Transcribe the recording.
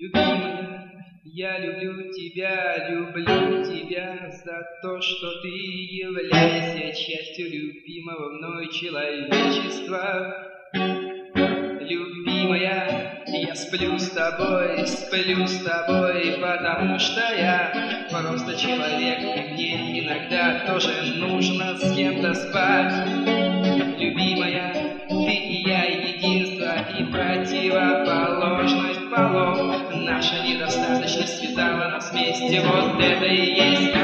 Любимая, я люблю тебя, люблю тебя за то, что ты являешься частью любимого мной человечества. Любимая, я сплю с тобой, сплю с тобой, потому что я просто человек, и мне иногда тоже нужно с кем-то спать. Любимая, ты и я единство и противоположность связала нас вместе, вот это и есть.